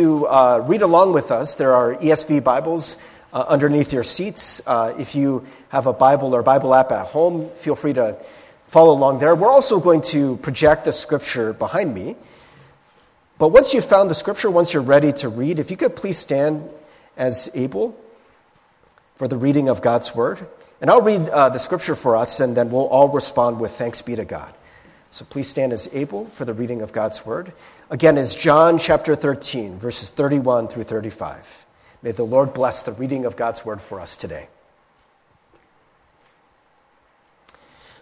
to uh, read along with us, there are ESV Bibles uh, underneath your seats. Uh, if you have a Bible or Bible app at home, feel free to follow along there. We're also going to project the scripture behind me. But once you've found the scripture, once you're ready to read, if you could please stand as able for the reading of God's word. And I'll read uh, the scripture for us, and then we'll all respond with thanks be to God. So please stand as able for the reading of God's word. Again, is John chapter 13, verses 31 through 35. May the Lord bless the reading of God's word for us today.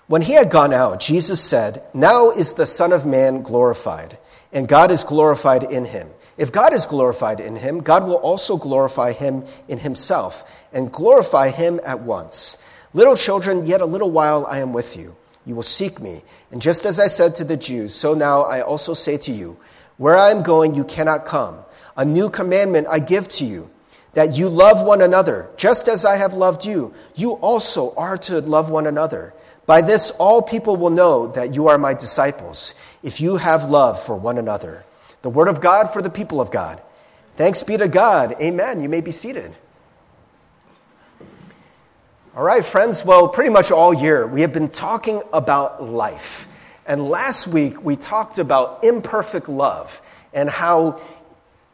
When he had gone out, Jesus said, Now is the Son of Man glorified, and God is glorified in him. If God is glorified in him, God will also glorify him in himself, and glorify him at once. Little children, yet a little while I am with you. You will seek me. And just as I said to the Jews, so now I also say to you, where I am going, you cannot come. A new commandment I give to you, that you love one another, just as I have loved you. You also are to love one another. By this, all people will know that you are my disciples, if you have love for one another. The word of God for the people of God. Thanks be to God. Amen. You may be seated. All right, friends. Well, pretty much all year, we have been talking about life. And last week, we talked about imperfect love and how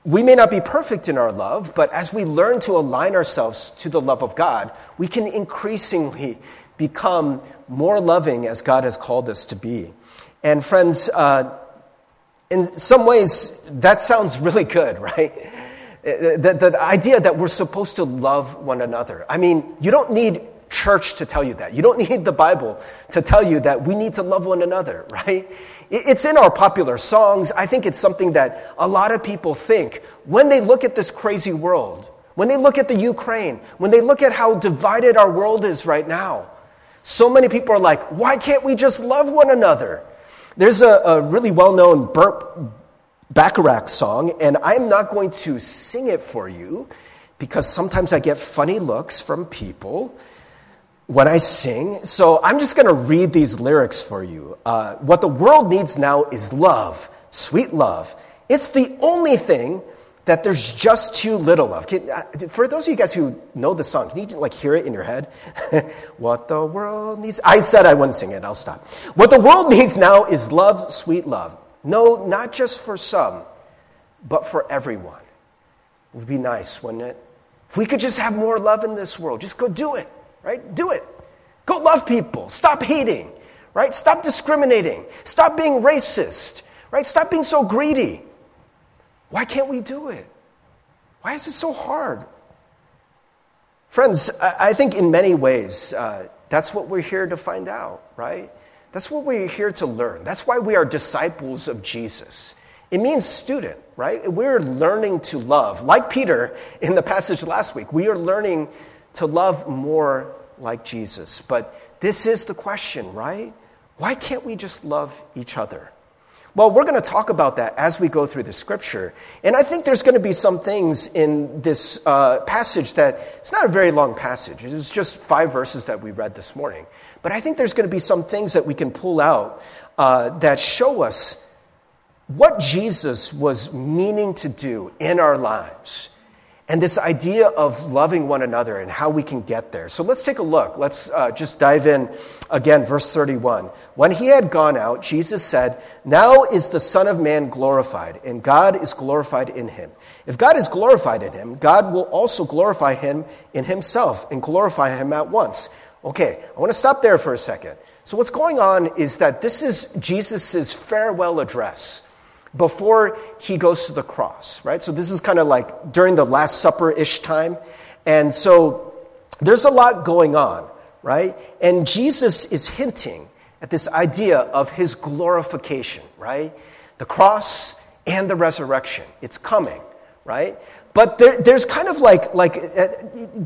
we may not be perfect in our love, but as we learn to align ourselves to the love of God, we can increasingly become more loving as God has called us to be. And, friends, uh, in some ways, that sounds really good, right? The, the, the idea that we're supposed to love one another. I mean, you don't need church to tell you that. You don't need the Bible to tell you that we need to love one another, right? It's in our popular songs. I think it's something that a lot of people think when they look at this crazy world, when they look at the Ukraine, when they look at how divided our world is right now. So many people are like, why can't we just love one another? There's a, a really well known Burt Bacharach song, and I'm not going to sing it for you because sometimes I get funny looks from people when I sing. So I'm just going to read these lyrics for you. Uh, what the world needs now is love, sweet love. It's the only thing that there's just too little of. Can, uh, for those of you guys who know the song, can you like hear it in your head? what the world needs. I said I wouldn't sing it. I'll stop. What the world needs now is love, sweet love. No, not just for some, but for everyone. It would be nice, wouldn't it? If we could just have more love in this world, just go do it right? Do it. Go love people. Stop hating, right? Stop discriminating. Stop being racist, right? Stop being so greedy. Why can't we do it? Why is it so hard? Friends, I think in many ways, uh, that's what we're here to find out, right? That's what we're here to learn. That's why we are disciples of Jesus. It means student, right? We're learning to love. Like Peter in the passage last week, we are learning to love more like Jesus. But this is the question, right? Why can't we just love each other? Well, we're going to talk about that as we go through the scripture. And I think there's going to be some things in this uh, passage that it's not a very long passage. It's just five verses that we read this morning. But I think there's going to be some things that we can pull out uh, that show us what Jesus was meaning to do in our lives and this idea of loving one another and how we can get there. So let's take a look. Let's uh, just dive in again, verse 31. When he had gone out, Jesus said, Now is the Son of Man glorified, and God is glorified in him. If God is glorified in him, God will also glorify him in himself and glorify him at once. Okay, I want to stop there for a second. So, what's going on is that this is Jesus' farewell address before he goes to the cross, right? So this is kind of like during the Last Supper ish time. And so there's a lot going on, right? And Jesus is hinting at this idea of his glorification, right? The cross and the resurrection. It's coming, right? But there, there's kind of like, like, uh,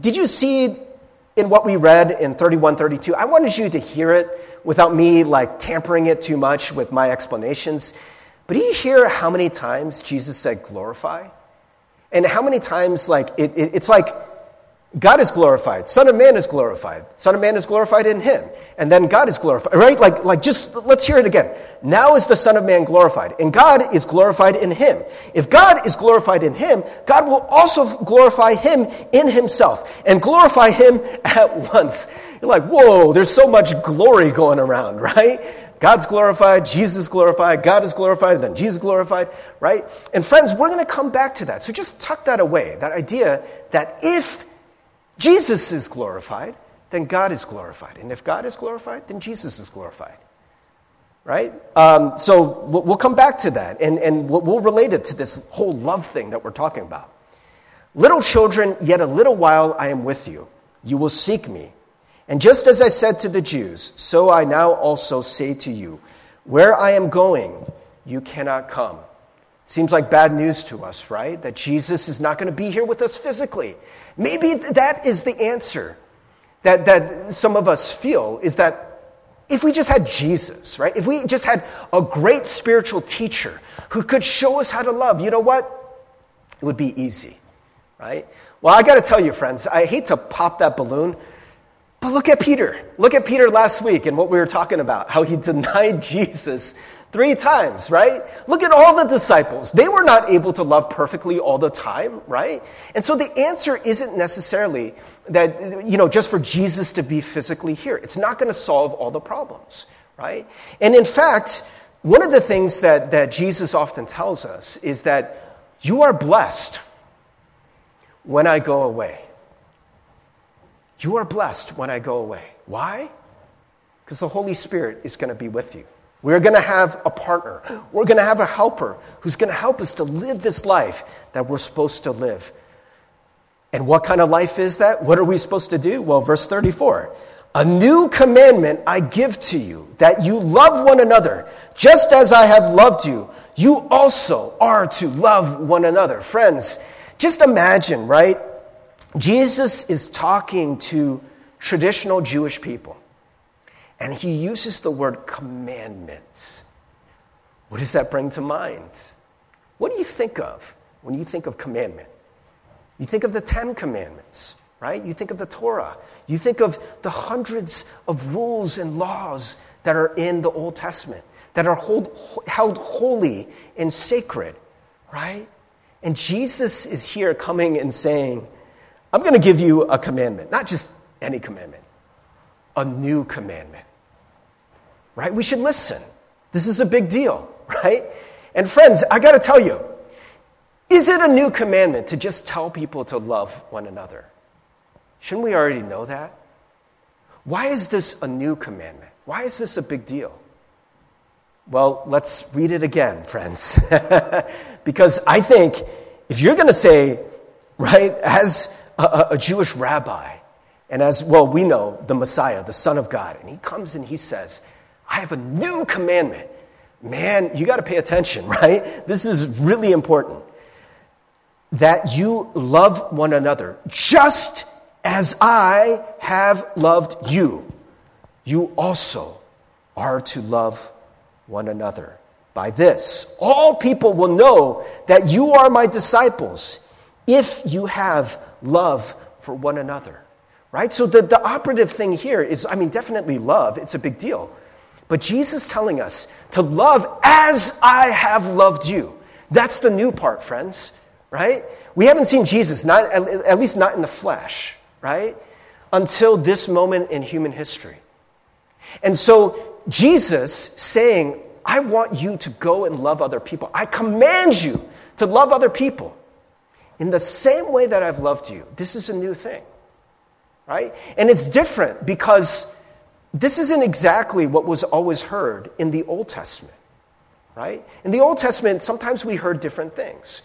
did you see in what we read in 31, 32? I wanted you to hear it without me like tampering it too much with my explanations. But do you hear how many times Jesus said glorify? And how many times, like, it, it, it's like God is glorified. Son of Man is glorified. Son of Man is glorified in him. And then God is glorified, right? Like, like just let's hear it again. Now is the Son of Man glorified, and God is glorified in him. If God is glorified in him, God will also glorify him in himself and glorify him at once. You're like, whoa, there's so much glory going around, right? God's glorified, Jesus glorified, God is glorified, and then Jesus glorified, right? And friends, we're going to come back to that. So just tuck that away, that idea that if Jesus is glorified, then God is glorified. And if God is glorified, then Jesus is glorified. Right? Um, so we'll come back to that and, and we'll relate it to this whole love thing that we're talking about. Little children, yet a little while I am with you. You will seek me. And just as I said to the Jews, so I now also say to you, where I am going, you cannot come. Seems like bad news to us, right? That Jesus is not going to be here with us physically. Maybe that is the answer that, that some of us feel is that if we just had Jesus, right? If we just had a great spiritual teacher who could show us how to love, you know what? It would be easy, right? Well, I got to tell you, friends, I hate to pop that balloon, but look at Peter. Look at Peter last week and what we were talking about, how he denied Jesus Three times, right? Look at all the disciples. They were not able to love perfectly all the time, right? And so the answer isn't necessarily that, you know, just for Jesus to be physically here. It's not going to solve all the problems, right? And in fact, one of the things that, that Jesus often tells us is that you are blessed when I go away. You are blessed when I go away. Why? Because the Holy Spirit is going to be with you. We're going to have a partner. We're going to have a helper who's going to help us to live this life that we're supposed to live. And what kind of life is that? What are we supposed to do? Well, verse 34 A new commandment I give to you, that you love one another, just as I have loved you. You also are to love one another. Friends, just imagine, right? Jesus is talking to traditional Jewish people. And he uses the word commandments. What does that bring to mind? What do you think of when you think of commandment? You think of the Ten Commandments, right? You think of the Torah. You think of the hundreds of rules and laws that are in the Old Testament, that are hold, held holy and sacred, right? And Jesus is here coming and saying, I'm going to give you a commandment, not just any commandment, a new commandment right? We should listen. This is a big deal, right? And friends, I got to tell you, is it a new commandment to just tell people to love one another? Shouldn't we already know that? Why is this a new commandment? Why is this a big deal? Well, let's read it again, friends. because I think if you're going to say, right, as a, a, Jewish rabbi, and as, well, we know the Messiah, the Son of God, and he comes and he says, I have a new commandment. Man, you got to pay attention, right? This is really important. That you love one another just as I have loved you. You also are to love one another. By this, all people will know that you are my disciples if you have love for one another. Right? So the, the operative thing here is, I mean, definitely love. It's a big deal. But Jesus telling us to love as I have loved you. That's the new part, friends, right? We haven't seen Jesus, not, at least not in the flesh, right? Until this moment in human history. And so Jesus saying, I want you to go and love other people. I command you to love other people in the same way that I've loved you. This is a new thing, right? And it's different because this isn't exactly what was always heard in the Old Testament, right? In the Old Testament, sometimes we heard different things,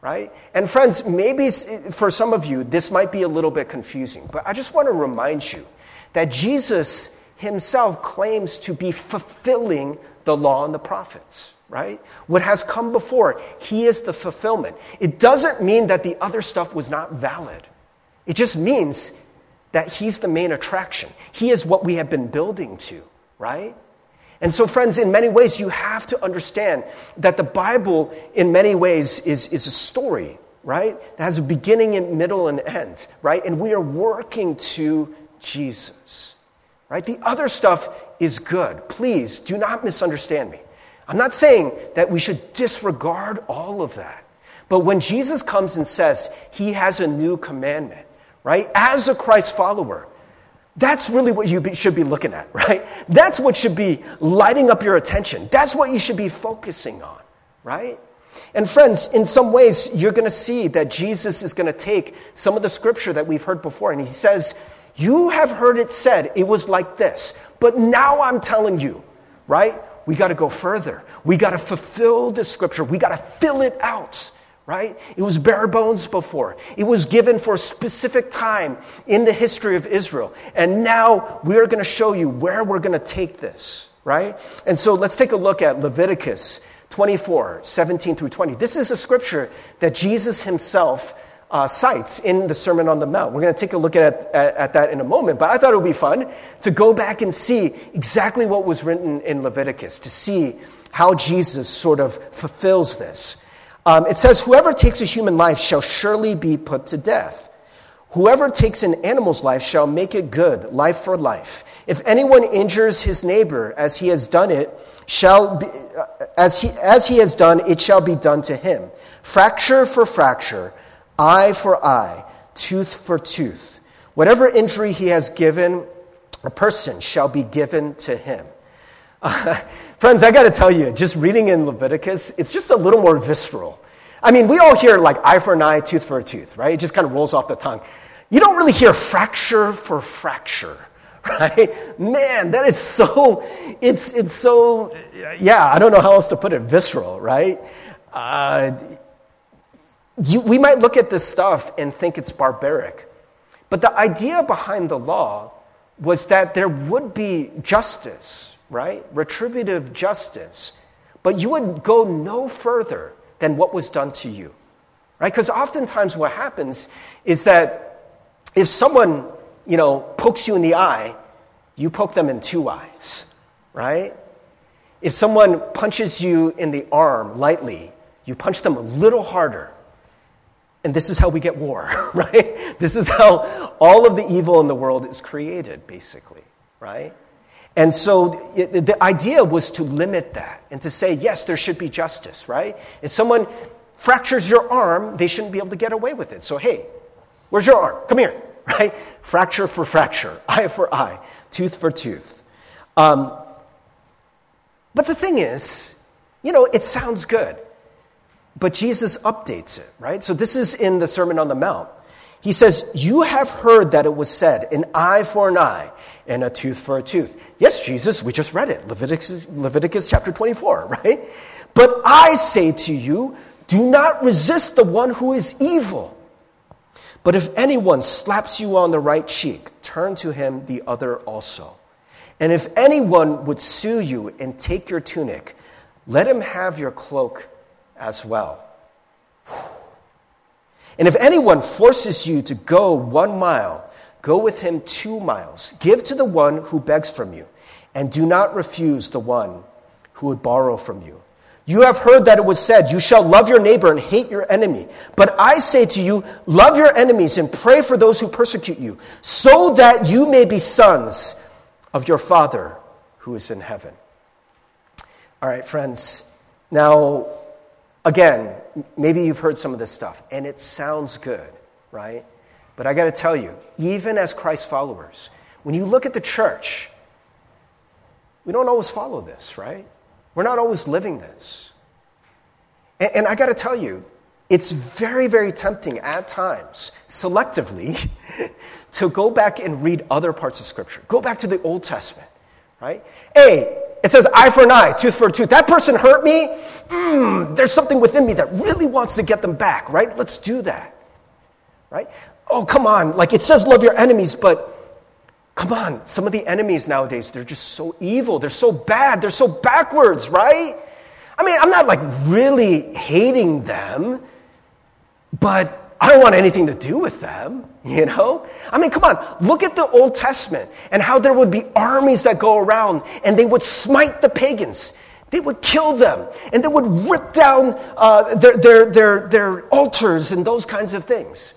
right? And friends, maybe for some of you, this might be a little bit confusing, but I just want to remind you that Jesus himself claims to be fulfilling the law and the prophets, right? What has come before, he is the fulfillment. It doesn't mean that the other stuff was not valid. It just means that He's the main attraction. He is what we have been building to, right? And so, friends, in many ways, you have to understand that the Bible, in many ways, is, is a story right? That has a beginning and middle and end, right? And we are working to Jesus, right? The other stuff is good. Please do not misunderstand me. I'm not saying that we should disregard all of that. But when Jesus comes and says he has a new commandment, right? As a Christ follower, that's really what you should be looking at, right? That's what should be lighting up your attention. That's what you should be focusing on, right? And friends, in some ways, you're going to see that Jesus is going to take some of the scripture that we've heard before, and he says, You have heard it said, it was like this, but now I'm telling you, right? We got to go further. We got to fulfill the scripture. We got to fill it out right? It was bare bones before. It was given for a specific time in the history of Israel. And now we're going to show you where we're going to take this, right? And so let's take a look at Leviticus 24, 17 through 20. This is a scripture that Jesus himself uh, cites in the Sermon on the Mount. We're going to take a look at, at, at, that in a moment, but I thought it would be fun to go back and see exactly what was written in Leviticus, to see how Jesus sort of fulfills this. Um, it says, Whoever takes a human life shall surely be put to death. Whoever takes an animal's life shall make it good, life for life. If anyone injures his neighbor as he has done it, shall be, uh, as, he, as he has done, it shall be done to him. Fracture for fracture, eye for eye, tooth for tooth. Whatever injury he has given, a person shall be given to him. Uh, friends, I got to tell you, just reading in Leviticus, it's just a little more visceral. I mean, we all hear like eye for an eye, tooth for a tooth, right? It just kind of rolls off the tongue. You don't really hear fracture for fracture, right? Man, that is so, it's, it's so, yeah, I don't know how else to put it, visceral, right? Uh, you, we might look at this stuff and think it's barbaric. But the idea behind the law was that there would be justice, right? Retributive justice. But you would go no further than what was done to you, right? Because oftentimes what happens is that if someone, you know, pokes you in the eye, you poke them in two eyes, right? If someone punches you in the arm lightly, you punch them a little harder. And this is how we get war, right? This is how all of the evil in the world is created, basically, right? And so the idea was to limit that and to say, yes, there should be justice, right? If someone fractures your arm, they shouldn't be able to get away with it. So, hey, where's your arm? Come here, right? Fracture for fracture, eye for eye, tooth for tooth. Um, but the thing is, you know, it sounds good. But Jesus updates it, right? So this is in the Sermon on the Mount. He says, You have heard that it was said, an eye for an eye and a tooth for a tooth. Yes, Jesus, we just read it. Leviticus, Leviticus chapter 24, right? But I say to you, do not resist the one who is evil. But if anyone slaps you on the right cheek, turn to him the other also. And if anyone would sue you and take your tunic, let him have your cloak as well. And if anyone forces you to go one mile, go with him two miles. Give to the one who begs from you, and do not refuse the one who would borrow from you. You have heard that it was said, You shall love your neighbor and hate your enemy. But I say to you, love your enemies and pray for those who persecute you, so that you may be sons of your Father who is in heaven. All right, friends. Now, again, maybe you've heard some of this stuff, and it sounds good, right? But I got to tell you, even as Christ followers, when you look at the church, we don't always follow this, right? We're not always living this. And, and I got to tell you, it's very, very tempting at times, selectively, to go back and read other parts of Scripture. Go back to the Old Testament, right? Hey, it says eye for an eye, tooth for a tooth. That person hurt me. Mm, there's something within me that really wants to get them back, right? Let's do that, right? Oh, come on. Like it says love your enemies, but come on. Some of the enemies nowadays, they're just so evil. They're so bad. They're so backwards, right? I mean, I'm not like really hating them, but I don't want anything to do with them, you know? I mean, come on, look at the Old Testament and how there would be armies that go around and they would smite the pagans. They would kill them and they would rip down uh, their, their, their, their altars and those kinds of things,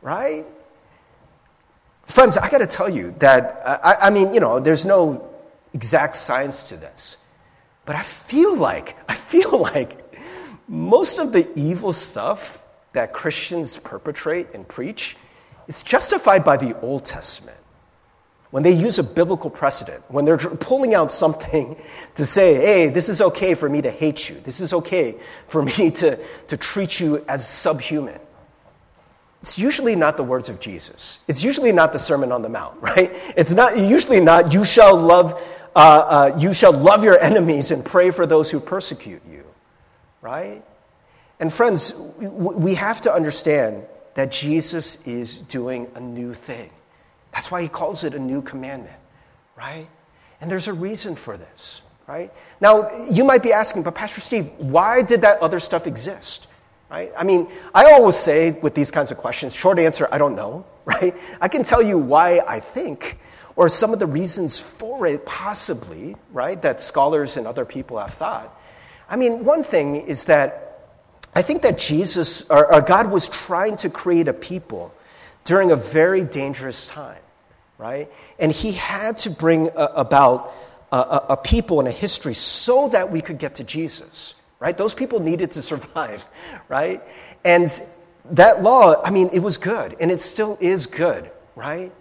right? Friends, I got to tell you that, I, I mean, you know, there's no exact science to this, but I feel like, I feel like most of the evil stuff that Christians perpetrate and preach is justified by the Old Testament. When they use a biblical precedent, when they're pulling out something to say, hey, this is okay for me to hate you, this is okay for me to, to treat you as subhuman. It's usually not the words of Jesus. It's usually not the Sermon on the Mount, right? It's not usually not you shall love uh, uh, you shall love your enemies and pray for those who persecute you, right? And friends, we have to understand that Jesus is doing a new thing. That's why he calls it a new commandment, right? And there's a reason for this, right? Now, you might be asking, but Pastor Steve, why did that other stuff exist? Right? I mean, I always say with these kinds of questions, short answer, I don't know, right? I can tell you why I think, or some of the reasons for it, possibly, right, that scholars and other people have thought. I mean, one thing is that I think that Jesus, or, or God was trying to create a people during a very dangerous time, right? And he had to bring a, about a, a, people and a history so that we could get to Jesus, right? Those people needed to survive, right? And that law, I mean, it was good, and it still is good, right?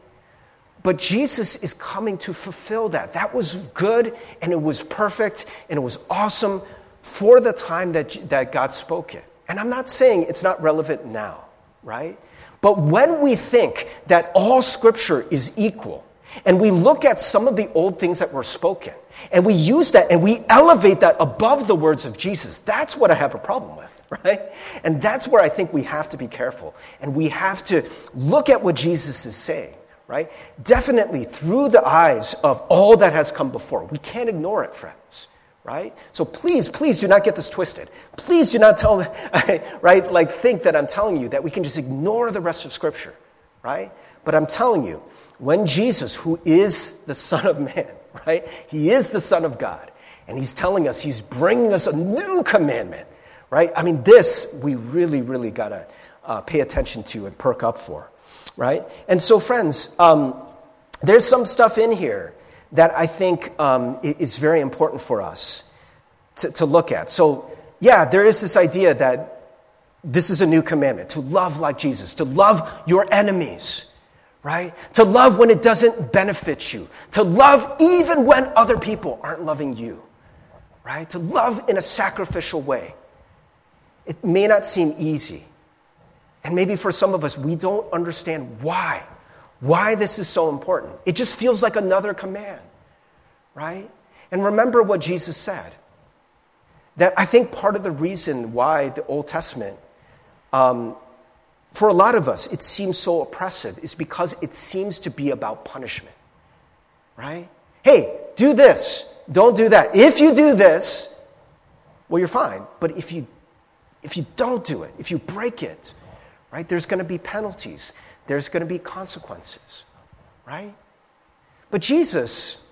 But Jesus is coming to fulfill that. That was good, and it was perfect, and it was awesome, for the time that, that God spoke it. And I'm not saying it's not relevant now, right? But when we think that all scripture is equal, and we look at some of the old things that were spoken, and we use that and we elevate that above the words of Jesus, that's what I have a problem with, right? And that's where I think we have to be careful. And we have to look at what Jesus is saying, right? Definitely through the eyes of all that has come before. We can't ignore it, friends right? So please, please do not get this twisted. Please do not tell, right, like think that I'm telling you that we can just ignore the rest of Scripture, right? But I'm telling you, when Jesus, who is the Son of Man, right, he is the Son of God, and he's telling us he's bringing us a new commandment, right? I mean, this we really, really got to uh, pay attention to and perk up for, right? And so, friends, um, there's some stuff in here that I think um, is very important for us to, to look at. So, yeah, there is this idea that this is a new commandment to love like Jesus, to love your enemies, right? To love when it doesn't benefit you, to love even when other people aren't loving you, right? To love in a sacrificial way. It may not seem easy. And maybe for some of us, we don't understand why why this is so important. It just feels like another command, right? And remember what Jesus said. That I think part of the reason why the Old Testament, um, for a lot of us, it seems so oppressive is because it seems to be about punishment, right? Hey, do this, don't do that. If you do this, well, you're fine. But if you, if you don't do it, if you break it, right, there's going to be penalties there's going to be consequences, right? But Jesus,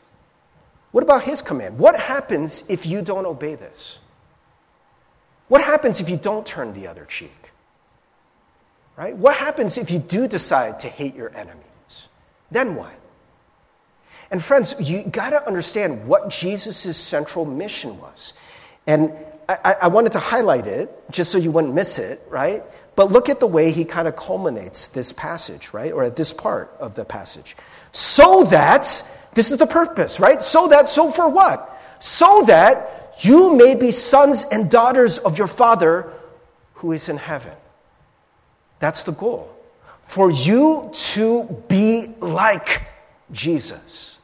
what about his command? What happens if you don't obey this? What happens if you don't turn the other cheek? Right? What happens if you do decide to hate your enemies? Then what? And friends, you got to understand what Jesus' central mission was. And I, I, wanted to highlight it just so you wouldn't miss it, right? But look at the way he kind of culminates this passage, right? Or at this part of the passage. So that, this is the purpose, right? So that, so for what? So that you may be sons and daughters of your Father who is in heaven. That's the goal. For you to be like Jesus,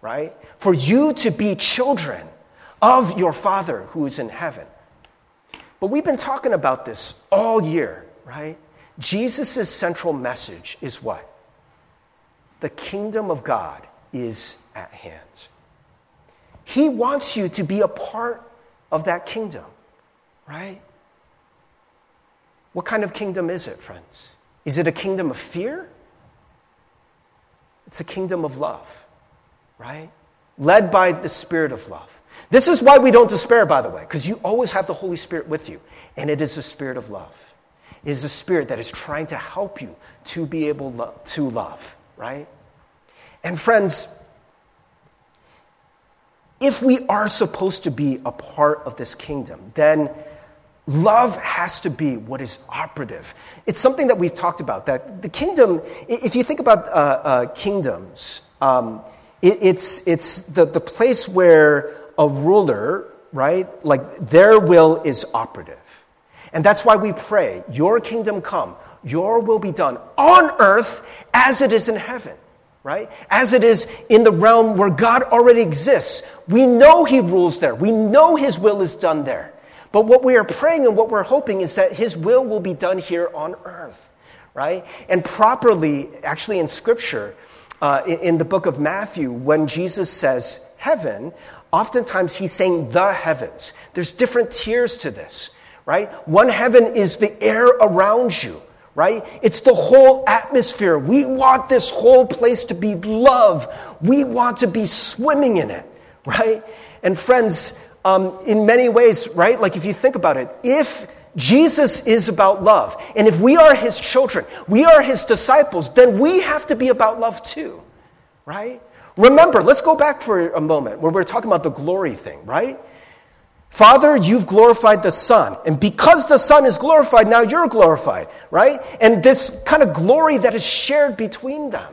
right? For you to be children of your Father who is in heaven. But we've been talking about this all year, right? Jesus' central message is what? The kingdom of God is at hand. He wants you to be a part of that kingdom, right? What kind of kingdom is it, friends? Is it a kingdom of fear? It's a kingdom of love, right? led by the Spirit of love. This is why we don't despair, by the way, because you always have the Holy Spirit with you, and it is the Spirit of love. It is a spirit that is trying to help you to be able lo- to love, right? And friends, if we are supposed to be a part of this kingdom, then love has to be what is operative. It's something that we've talked about that the kingdom, if you think about uh, uh, kingdoms, um, it, it's, it's the, the place where a ruler, right, like their will is operative. And that's why we pray, Your kingdom come, Your will be done on earth as it is in heaven, right? As it is in the realm where God already exists. We know He rules there, we know His will is done there. But what we are praying and what we're hoping is that His will will be done here on earth, right? And properly, actually, in Scripture, uh, in, in the book of Matthew, when Jesus says heaven, oftentimes He's saying the heavens. There's different tiers to this right? One heaven is the air around you, right? It's the whole atmosphere. We want this whole place to be love. We want to be swimming in it, right? And friends, um, in many ways, right? Like if you think about it, if Jesus is about love, and if we are his children, we are his disciples, then we have to be about love too, right? Remember, let's go back for a moment where we're talking about the glory thing, right? Father, you've glorified the Son. And because the Son is glorified, now you're glorified, right? And this kind of glory that is shared between them,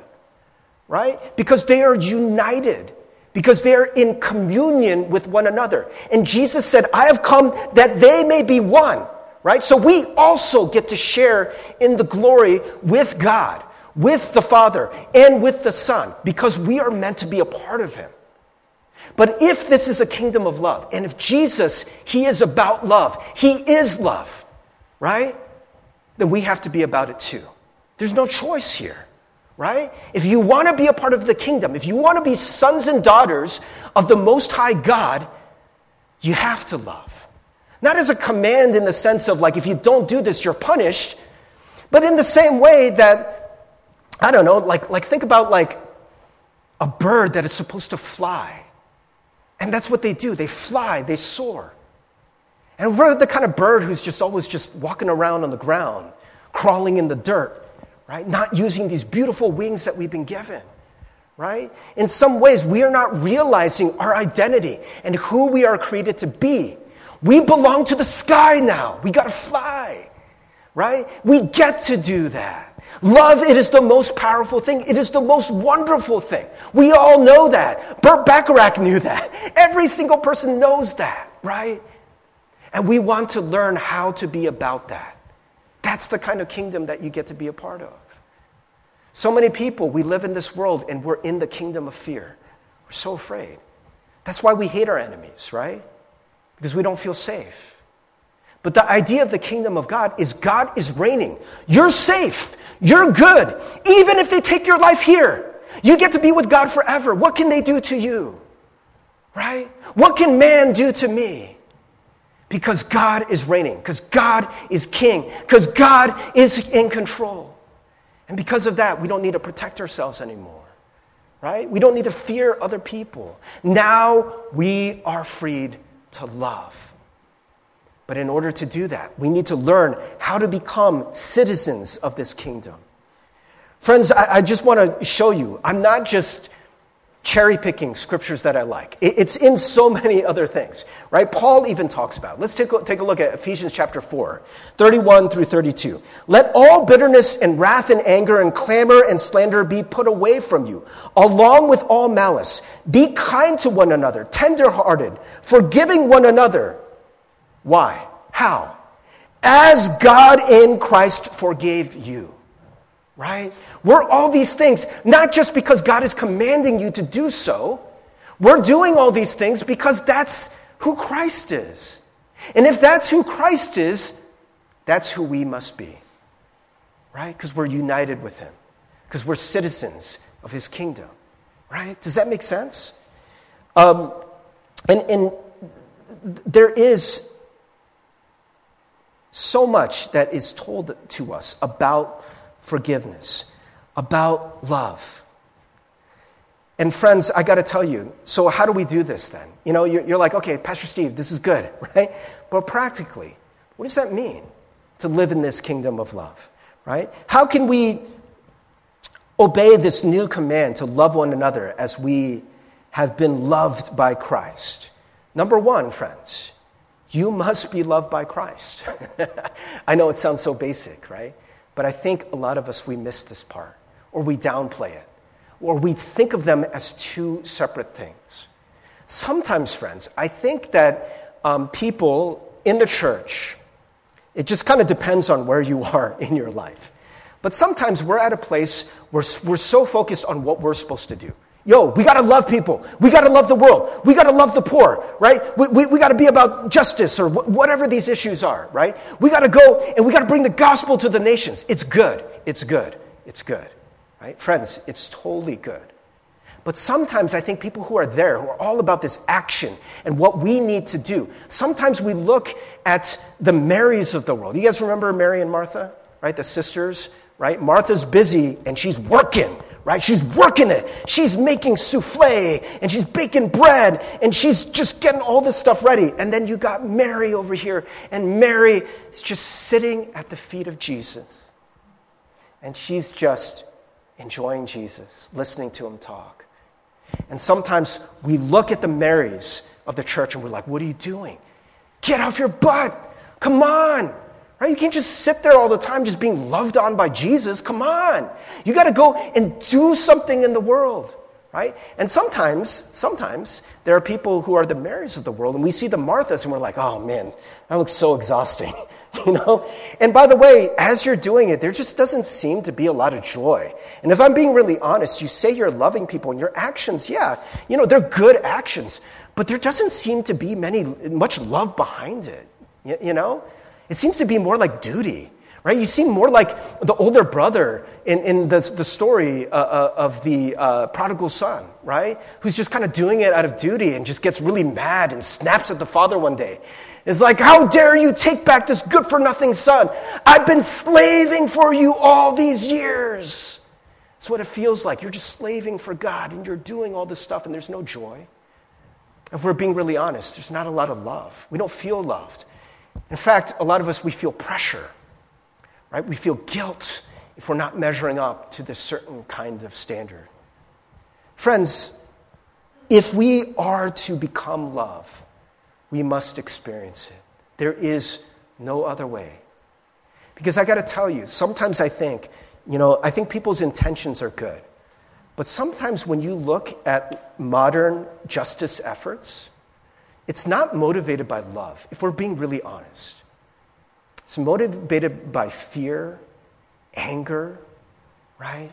right? Because they are united, because they're in communion with one another. And Jesus said, I have come that they may be one, right? So we also get to share in the glory with God, with the Father, and with the Son, because we are meant to be a part of Him. But if this is a kingdom of love, and if Jesus, He is about love, He is love, right? Then we have to be about it too. There's no choice here, right? If you want to be a part of the kingdom, if you want to be sons and daughters of the Most High God, you have to love. Not as a command in the sense of like, if you don't do this, you're punished, but in the same way that, I don't know, like, like think about like a bird that is supposed to fly and that's what they do. They fly, they soar. And we're the kind of bird who's just always just walking around on the ground, crawling in the dirt, right? Not using these beautiful wings that we've been given, right? In some ways, we are not realizing our identity and who we are created to be. We belong to the sky now. We got to fly, right? We get to do that. Love, it is the most powerful thing. It is the most wonderful thing. We all know that. Burt Bacharach knew that. Every single person knows that, right? And we want to learn how to be about that. That's the kind of kingdom that you get to be a part of. So many people, we live in this world and we're in the kingdom of fear. We're so afraid. That's why we hate our enemies, right? Because we don't feel safe. But the idea of the kingdom of God is God is reigning. You're safe. You're good. Even if they take your life here, you get to be with God forever. What can they do to you? Right? What can man do to me? Because God is reigning, because God is king, because God is in control. And because of that, we don't need to protect ourselves anymore. Right? We don't need to fear other people. Now we are freed to love. But in order to do that, we need to learn how to become citizens of this kingdom. Friends, I, I just want to show you, I'm not just cherry picking scriptures that I like. It's in so many other things, right? Paul even talks about. Let's take a, take a look at Ephesians chapter 4, 31 through 32. Let all bitterness and wrath and anger and clamor and slander be put away from you, along with all malice. Be kind to one another, tenderhearted, forgiving one another why? How? As God in Christ forgave you. Right? We're all these things, not just because God is commanding you to do so. We're doing all these things because that's who Christ is. And if that's who Christ is, that's who we must be. Right? Because we're united with Him, because we're citizens of His kingdom. Right? Does that make sense? Um, and, and there is so much that is told to us about forgiveness, about love. And friends, I got to tell you, so how do we do this then? You know, you're, you're, like, okay, Pastor Steve, this is good, right? But practically, what does that mean to live in this kingdom of love, right? How can we obey this new command to love one another as we have been loved by Christ? Number one, friends, you must be loved by Christ. I know it sounds so basic, right? But I think a lot of us, we miss this part or we downplay it or we think of them as two separate things. Sometimes, friends, I think that um, people in the church, it just kind of depends on where you are in your life. But sometimes we're at a place where we're so focused on what we're supposed to do. Yo, we gotta love people. We gotta love the world. We gotta love the poor, right? We, we, we gotta be about justice or wh- whatever these issues are, right? We gotta go and we gotta bring the gospel to the nations. It's good. It's good. It's good. Right? Friends, it's totally good. But sometimes I think people who are there, who are all about this action and what we need to do, sometimes we look at the Marys of the world. You guys remember Mary and Martha, right? The sisters, right? Martha's busy and she's working, right? She's working it. She's making souffle and she's baking bread and she's just getting all this stuff ready. And then you got Mary over here, and Mary is just sitting at the feet of Jesus. And she's just enjoying Jesus, listening to him talk. And sometimes we look at the Marys of the church and we're like, what are you doing? Get off your butt. Come on. Right? You can't just sit there all the time just being loved on by Jesus. Come on. You got to go and do something in the world right? And sometimes, sometimes there are people who are the Marys of the world, and we see the Marthas, and we're like, oh man, that looks so exhausting, you know? And by the way, as you're doing it, there just doesn't seem to be a lot of joy. And if I'm being really honest, you say you're loving people, and your actions, yeah, you know, they're good actions, but there doesn't seem to be many, much love behind it, you, you know? It seems to be more like duty right? You seem more like the older brother in, in the, the story uh, uh, of the uh, prodigal son, right? Who's just kind of doing it out of duty and just gets really mad and snaps at the father one day. It's like, how dare you take back this good for nothing son? I've been slaving for you all these years. That's what it feels like. You're just slaving for God and you're doing all this stuff and there's no joy. If we're being really honest, there's not a lot of love. We don't feel loved. In fact, a lot of us, we feel pressure right? We feel guilt if we're not measuring up to this certain kind of standard. Friends, if we are to become love, we must experience it. There is no other way. Because I got to tell you, sometimes I think, you know, I think people's intentions are good. But sometimes when you look at modern justice efforts, it's not motivated by love, if we're being really honest. It's motivated by fear, anger, right?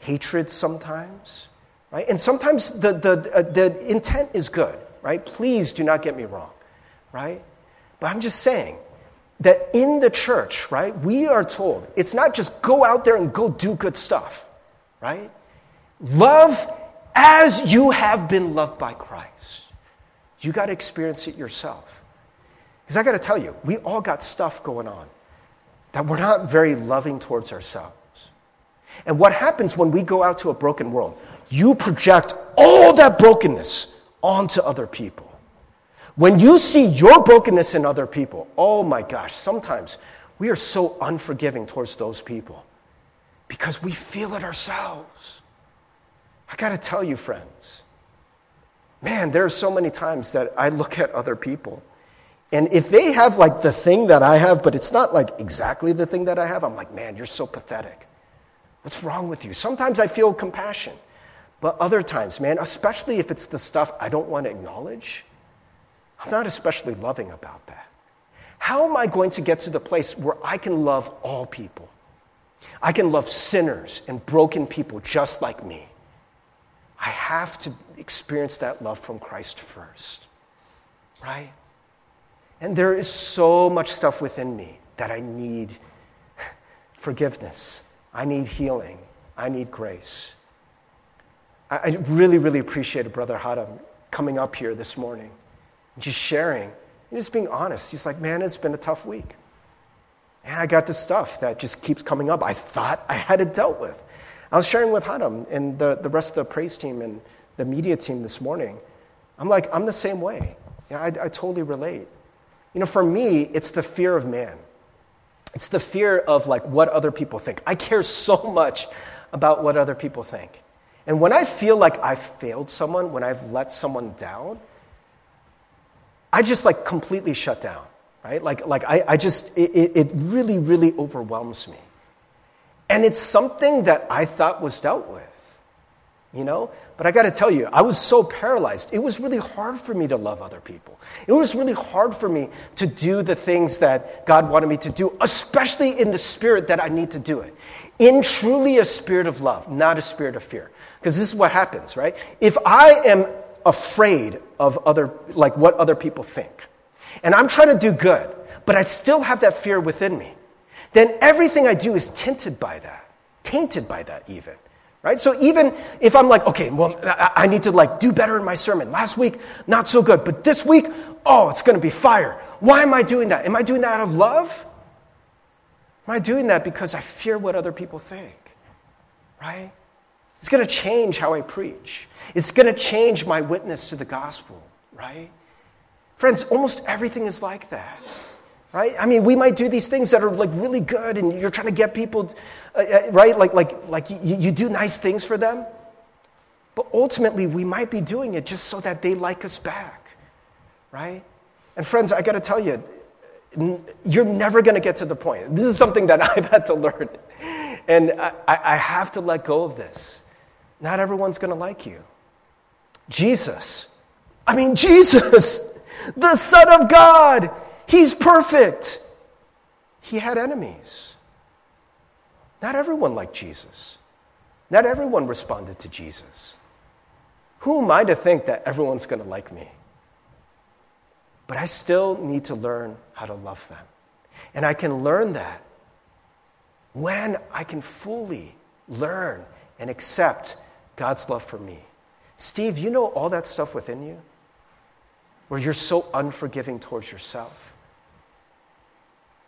Hatred sometimes, right? And sometimes the, the, uh, the intent is good, right? Please do not get me wrong, right? But I'm just saying that in the church, right, we are told it's not just go out there and go do good stuff, right? Love as you have been loved by Christ. You got to experience it yourself. Because I got to tell you, we all got stuff going on that we're not very loving towards ourselves. And what happens when we go out to a broken world? You project all that brokenness onto other people. When you see your brokenness in other people, oh my gosh, sometimes we are so unforgiving towards those people because we feel it ourselves. I got to tell you, friends, man, there are so many times that I look at other people and if they have like the thing that I have, but it's not like exactly the thing that I have, I'm like, man, you're so pathetic. What's wrong with you? Sometimes I feel compassion. But other times, man, especially if it's the stuff I don't want to acknowledge, I'm not especially loving about that. How am I going to get to the place where I can love all people? I can love sinners and broken people just like me. I have to experience that love from Christ first, right? And there is so much stuff within me that I need forgiveness. I need healing. I need grace. I really, really appreciate Brother Hadam coming up here this morning and just sharing and just being honest. He's like, man, it's been a tough week. And I got this stuff that just keeps coming up. I thought I had it dealt with. I was sharing with Hanam and the, the rest of the praise team and the media team this morning. I'm like, I'm the same way. Yeah, I, I totally relate. You know, for me, it's the fear of man. It's the fear of like what other people think. I care so much about what other people think. And when I feel like I've failed someone, when I've let someone down, I just like completely shut down, right? Like, like I, I just, it, it really, really overwhelms me. And it's something that I thought was dealt with you know? But I got to tell you, I was so paralyzed. It was really hard for me to love other people. It was really hard for me to do the things that God wanted me to do, especially in the spirit that I need to do it. In truly a spirit of love, not a spirit of fear. Because this is what happens, right? If I am afraid of other, like what other people think, and I'm trying to do good, but I still have that fear within me, then everything I do is tinted by that, tainted by that even right? So even if I'm like, okay, well, I need to like do better in my sermon. Last week, not so good, but this week, oh, it's going to be fire. Why am I doing that? Am I doing that out of love? Am I doing that because I fear what other people think? Right? It's going to change how I preach. It's going to change my witness to the gospel, right? Friends, almost everything is like that right? I mean, we might do these things that are like really good and you're trying to get people, uh, uh, right? Like, like, like you, you do nice things for them. But ultimately, we might be doing it just so that they like us back, right? And friends, I got to tell you, you're never going to get to the point. This is something that I've had to learn. And I, I have to let go of this. Not everyone's going to like you. Jesus, I mean, Jesus, the Son of God, He's perfect. He had enemies. Not everyone liked Jesus. Not everyone responded to Jesus. Who am I to think that everyone's going to like me? But I still need to learn how to love them. And I can learn that when I can fully learn and accept God's love for me. Steve, you know all that stuff within you? Where you're so unforgiving towards yourself.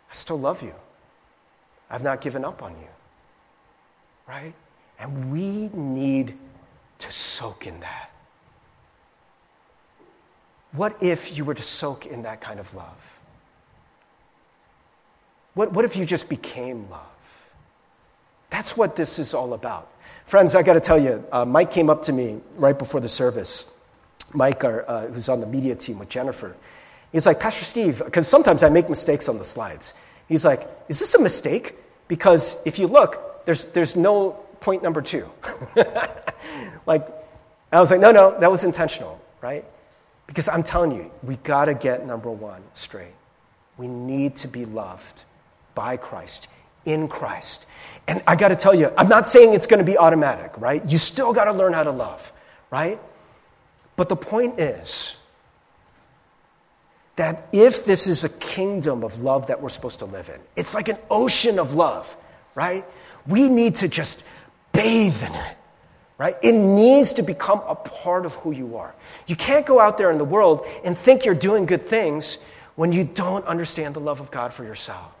I still love you. I've not given up on you. Right? And we need to soak in that. What if you were to soak in that kind of love? What, what if you just became love? That's what this is all about. Friends, I got to tell you, uh, Mike came up to me right before the service. Mike, our, uh, who's on the media team with Jennifer, He's like, Pastor Steve, because sometimes I make mistakes on the slides. He's like, Is this a mistake? Because if you look, there's, there's no point number two. like, I was like, No, no, that was intentional, right? Because I'm telling you, we got to get number one straight. We need to be loved by Christ, in Christ. And I got to tell you, I'm not saying it's going to be automatic, right? You still got to learn how to love, right? But the point is, that if this is a kingdom of love that we're supposed to live in, it's like an ocean of love, right? We need to just bathe in it, right? It needs to become a part of who you are. You can't go out there in the world and think you're doing good things when you don't understand the love of God for yourself.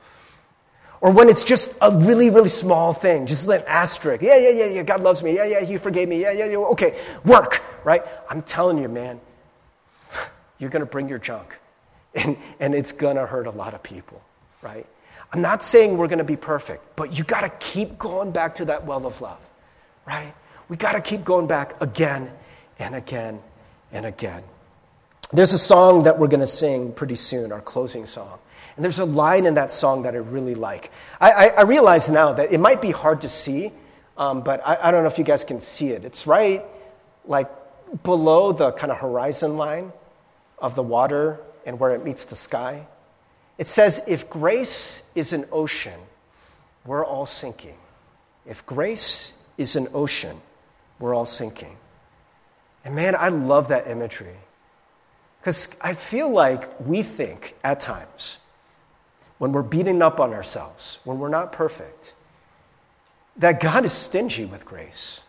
Or when it's just a really, really small thing, just an asterisk. Yeah, yeah, yeah, yeah, God loves me. Yeah, yeah, He forgave me. Yeah, yeah, yeah. Okay, work, right? I'm telling you, man, you're going to bring your junk and, and it's going to hurt a lot of people, right? I'm not saying we're going to be perfect, but you got to keep going back to that well of love, right? We got to keep going back again and again and again. There's a song that we're going to sing pretty soon, our closing song. And there's a line in that song that I really like. I, I, I realize now that it might be hard to see, um, but I, I don't know if you guys can see it. It's right like below the kind of horizon line of the water and where it meets the sky. It says, if grace is an ocean, we're all sinking. If grace is an ocean, we're all sinking. And man, I love that imagery. Because I feel like we think at times, when we're beating up on ourselves, when we're not perfect, that God is stingy with grace.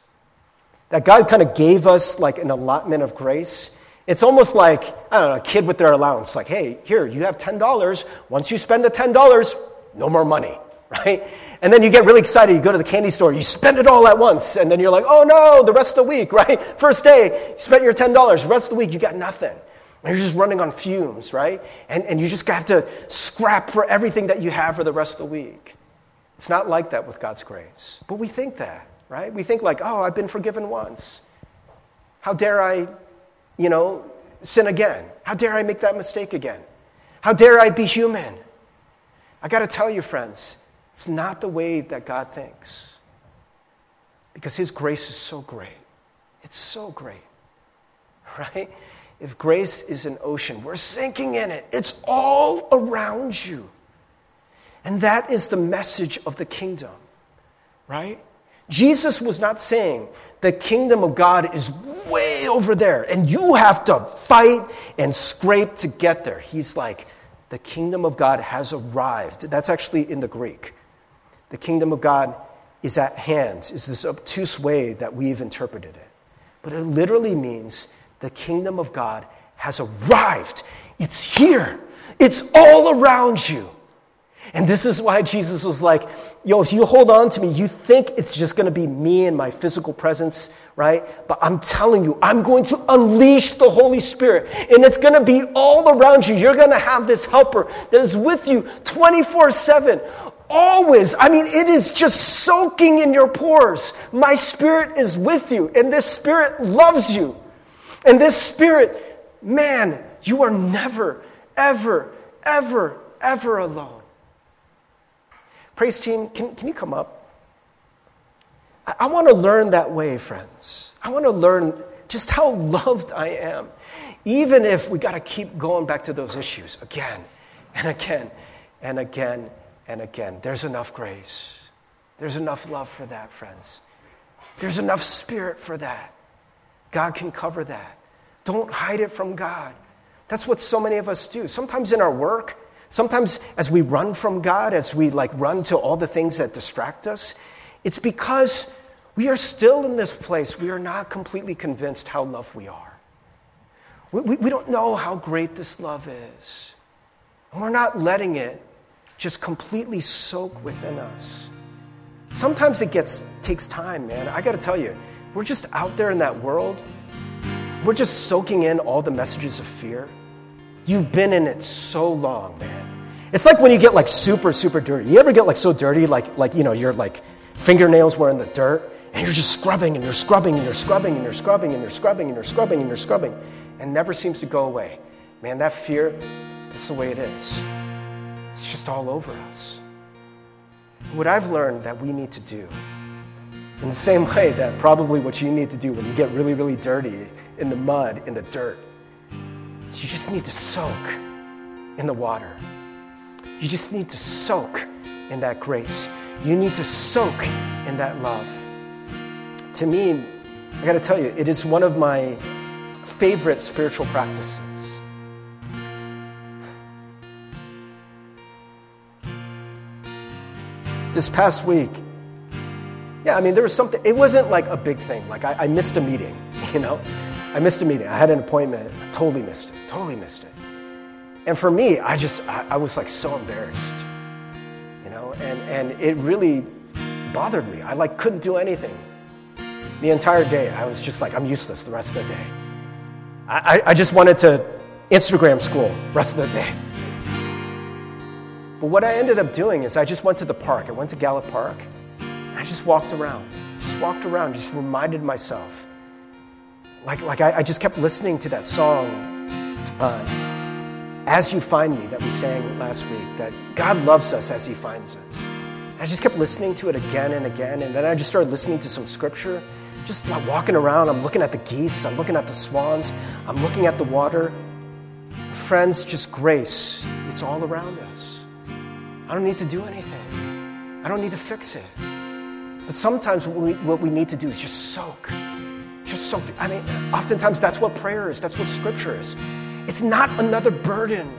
That God kind of gave us like an allotment of grace it's almost like, I don't know, a kid with their allowance. Like, hey, here, you have $10. Once you spend the $10, no more money, right? And then you get really excited, you go to the candy store, you spend it all at once, and then you're like, oh no, the rest of the week, right? First day, you spent your $10, the rest of the week, you got nothing. And you're just running on fumes, right? And, and you just have to scrap for everything that you have for the rest of the week. It's not like that with God's grace. But we think that, right? We think like, oh, I've been forgiven once. How dare I, you know, sin again? How dare I make that mistake again? How dare I be human? I got to tell you, friends, it's not the way that God thinks. Because His grace is so great. It's so great, right? If grace is an ocean, we're sinking in it, it's all around you. And that is the message of the kingdom, right? Jesus was not saying the kingdom of God is way over there and you have to fight and scrape to get there. He's like, the kingdom of God has arrived. That's actually in the Greek. The kingdom of God is at hand, is this obtuse way that we've interpreted it. But it literally means the kingdom of God has arrived. It's here, it's all around you. And this is why Jesus was like, yo, if you hold on to me, you think it's just going to be me and my physical presence, right? But I'm telling you, I'm going to unleash the Holy Spirit, and it's going to be all around you. You're going to have this helper that is with you 24 7. Always. I mean, it is just soaking in your pores. My spirit is with you, and this spirit loves you. And this spirit, man, you are never, ever, ever, ever alone. Praise team, can, can you come up? I, I want to learn that way, friends. I want to learn just how loved I am, even if we got to keep going back to those issues again and again and again and again. There's enough grace. There's enough love for that, friends. There's enough spirit for that. God can cover that. Don't hide it from God. That's what so many of us do. Sometimes in our work, Sometimes as we run from God, as we like run to all the things that distract us, it's because we are still in this place. We are not completely convinced how loved we are. We, we, we don't know how great this love is. And we're not letting it just completely soak within us. Sometimes it gets takes time, man. I got to tell you, we're just out there in that world. We're just soaking in all the messages of fear. You've been in it so long, man. It's like when you get like super, super dirty. You ever get like so dirty, like, like you know, your like fingernails were in the dirt, and you're just scrubbing and you're scrubbing and you're scrubbing and you're scrubbing and you're scrubbing and you're scrubbing and you're scrubbing, and never seems to go away. Man, that fear, that's the way it is. It's just all over us. What I've learned that we need to do, in the same way that probably what you need to do when you get really, really dirty in the mud, in the dirt, is you just need to soak in the water. You just need to soak in that grace. You need to soak in that love. To me, I got to tell you, it is one of my favorite spiritual practices. This past week, yeah, I mean, there was something, it wasn't like a big thing. Like, I, I missed a meeting, you know? I missed a meeting. I had an appointment. I totally missed it. Totally missed it. And for me, I just, I, I was like so embarrassed, you know, and, and it really bothered me. I like couldn't do anything. The entire day, I was just like, I'm useless the rest of the day. I, I just wanted to Instagram school rest of the day. But what I ended up doing is I just went to the park. I went to Gallup Park. And I just walked around. Just walked around, just reminded myself. Like, like I, I just kept listening to that song. Uh, as You Find Me that we sang last week, that God loves us as He finds us. I just kept listening to it again and again, and then I just started listening to some scripture. Just walking around, I'm looking at the geese, I'm looking at the swans, I'm looking at the water. Friends, just grace, it's all around us. I don't need to do anything, I don't need to fix it. But sometimes what we, what we need to do is just soak. Just soak. I mean, oftentimes that's what prayer is, that's what scripture is. It's not another burden,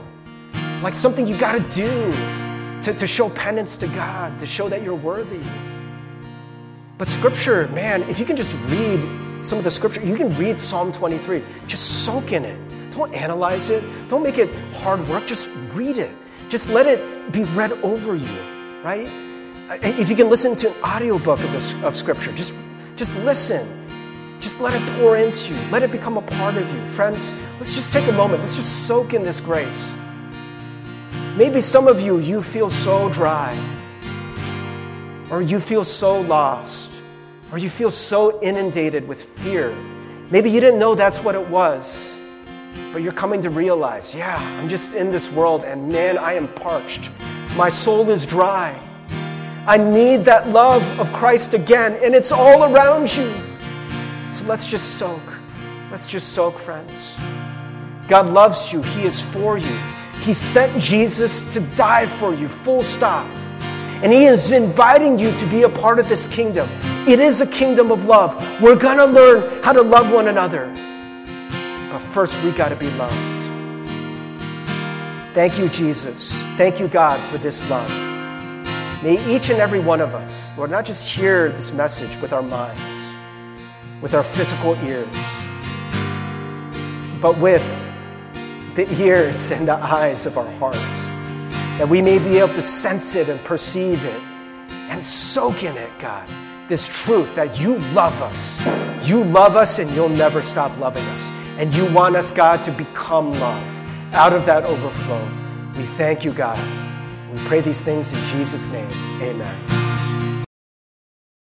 like something you got to do to to show penance to God, to show that you're worthy. But scripture, man, if you can just read some of the scripture, you can read Psalm 23. Just soak in it. Don't analyze it. Don't make it hard work. Just read it. Just let it be read over you, right? If you can listen to an audiobook of, this, of Scripture, just, just listen. Just let it pour into you. Let it become a part of you. Friends, let's just take a moment. Let's just soak in this grace. Maybe some of you, you feel so dry, or you feel so lost, or you feel so inundated with fear. Maybe you didn't know that's what it was, but you're coming to realize, yeah, I'm just in this world, and man, I am parched. My soul is dry. I need that love of Christ again, and it's all around you. So let's just soak. Let's just soak, friends. God loves you, He is for you. He sent Jesus to die for you, full stop. And He is inviting you to be a part of this kingdom. It is a kingdom of love. We're going to learn how to love one another. But first, we got to be loved. Thank you, Jesus. Thank you, God, for this love. May each and every one of us, Lord, not just hear this message with our minds, with our physical ears, but with the ears and the eyes of our hearts, that we may be able to sense it and perceive it and soak in it, God, this truth that you love us. You love us and you'll never stop loving us. And you want us, God, to become love out of that overflow. We thank you, God. We pray these things in Jesus' name. Amen.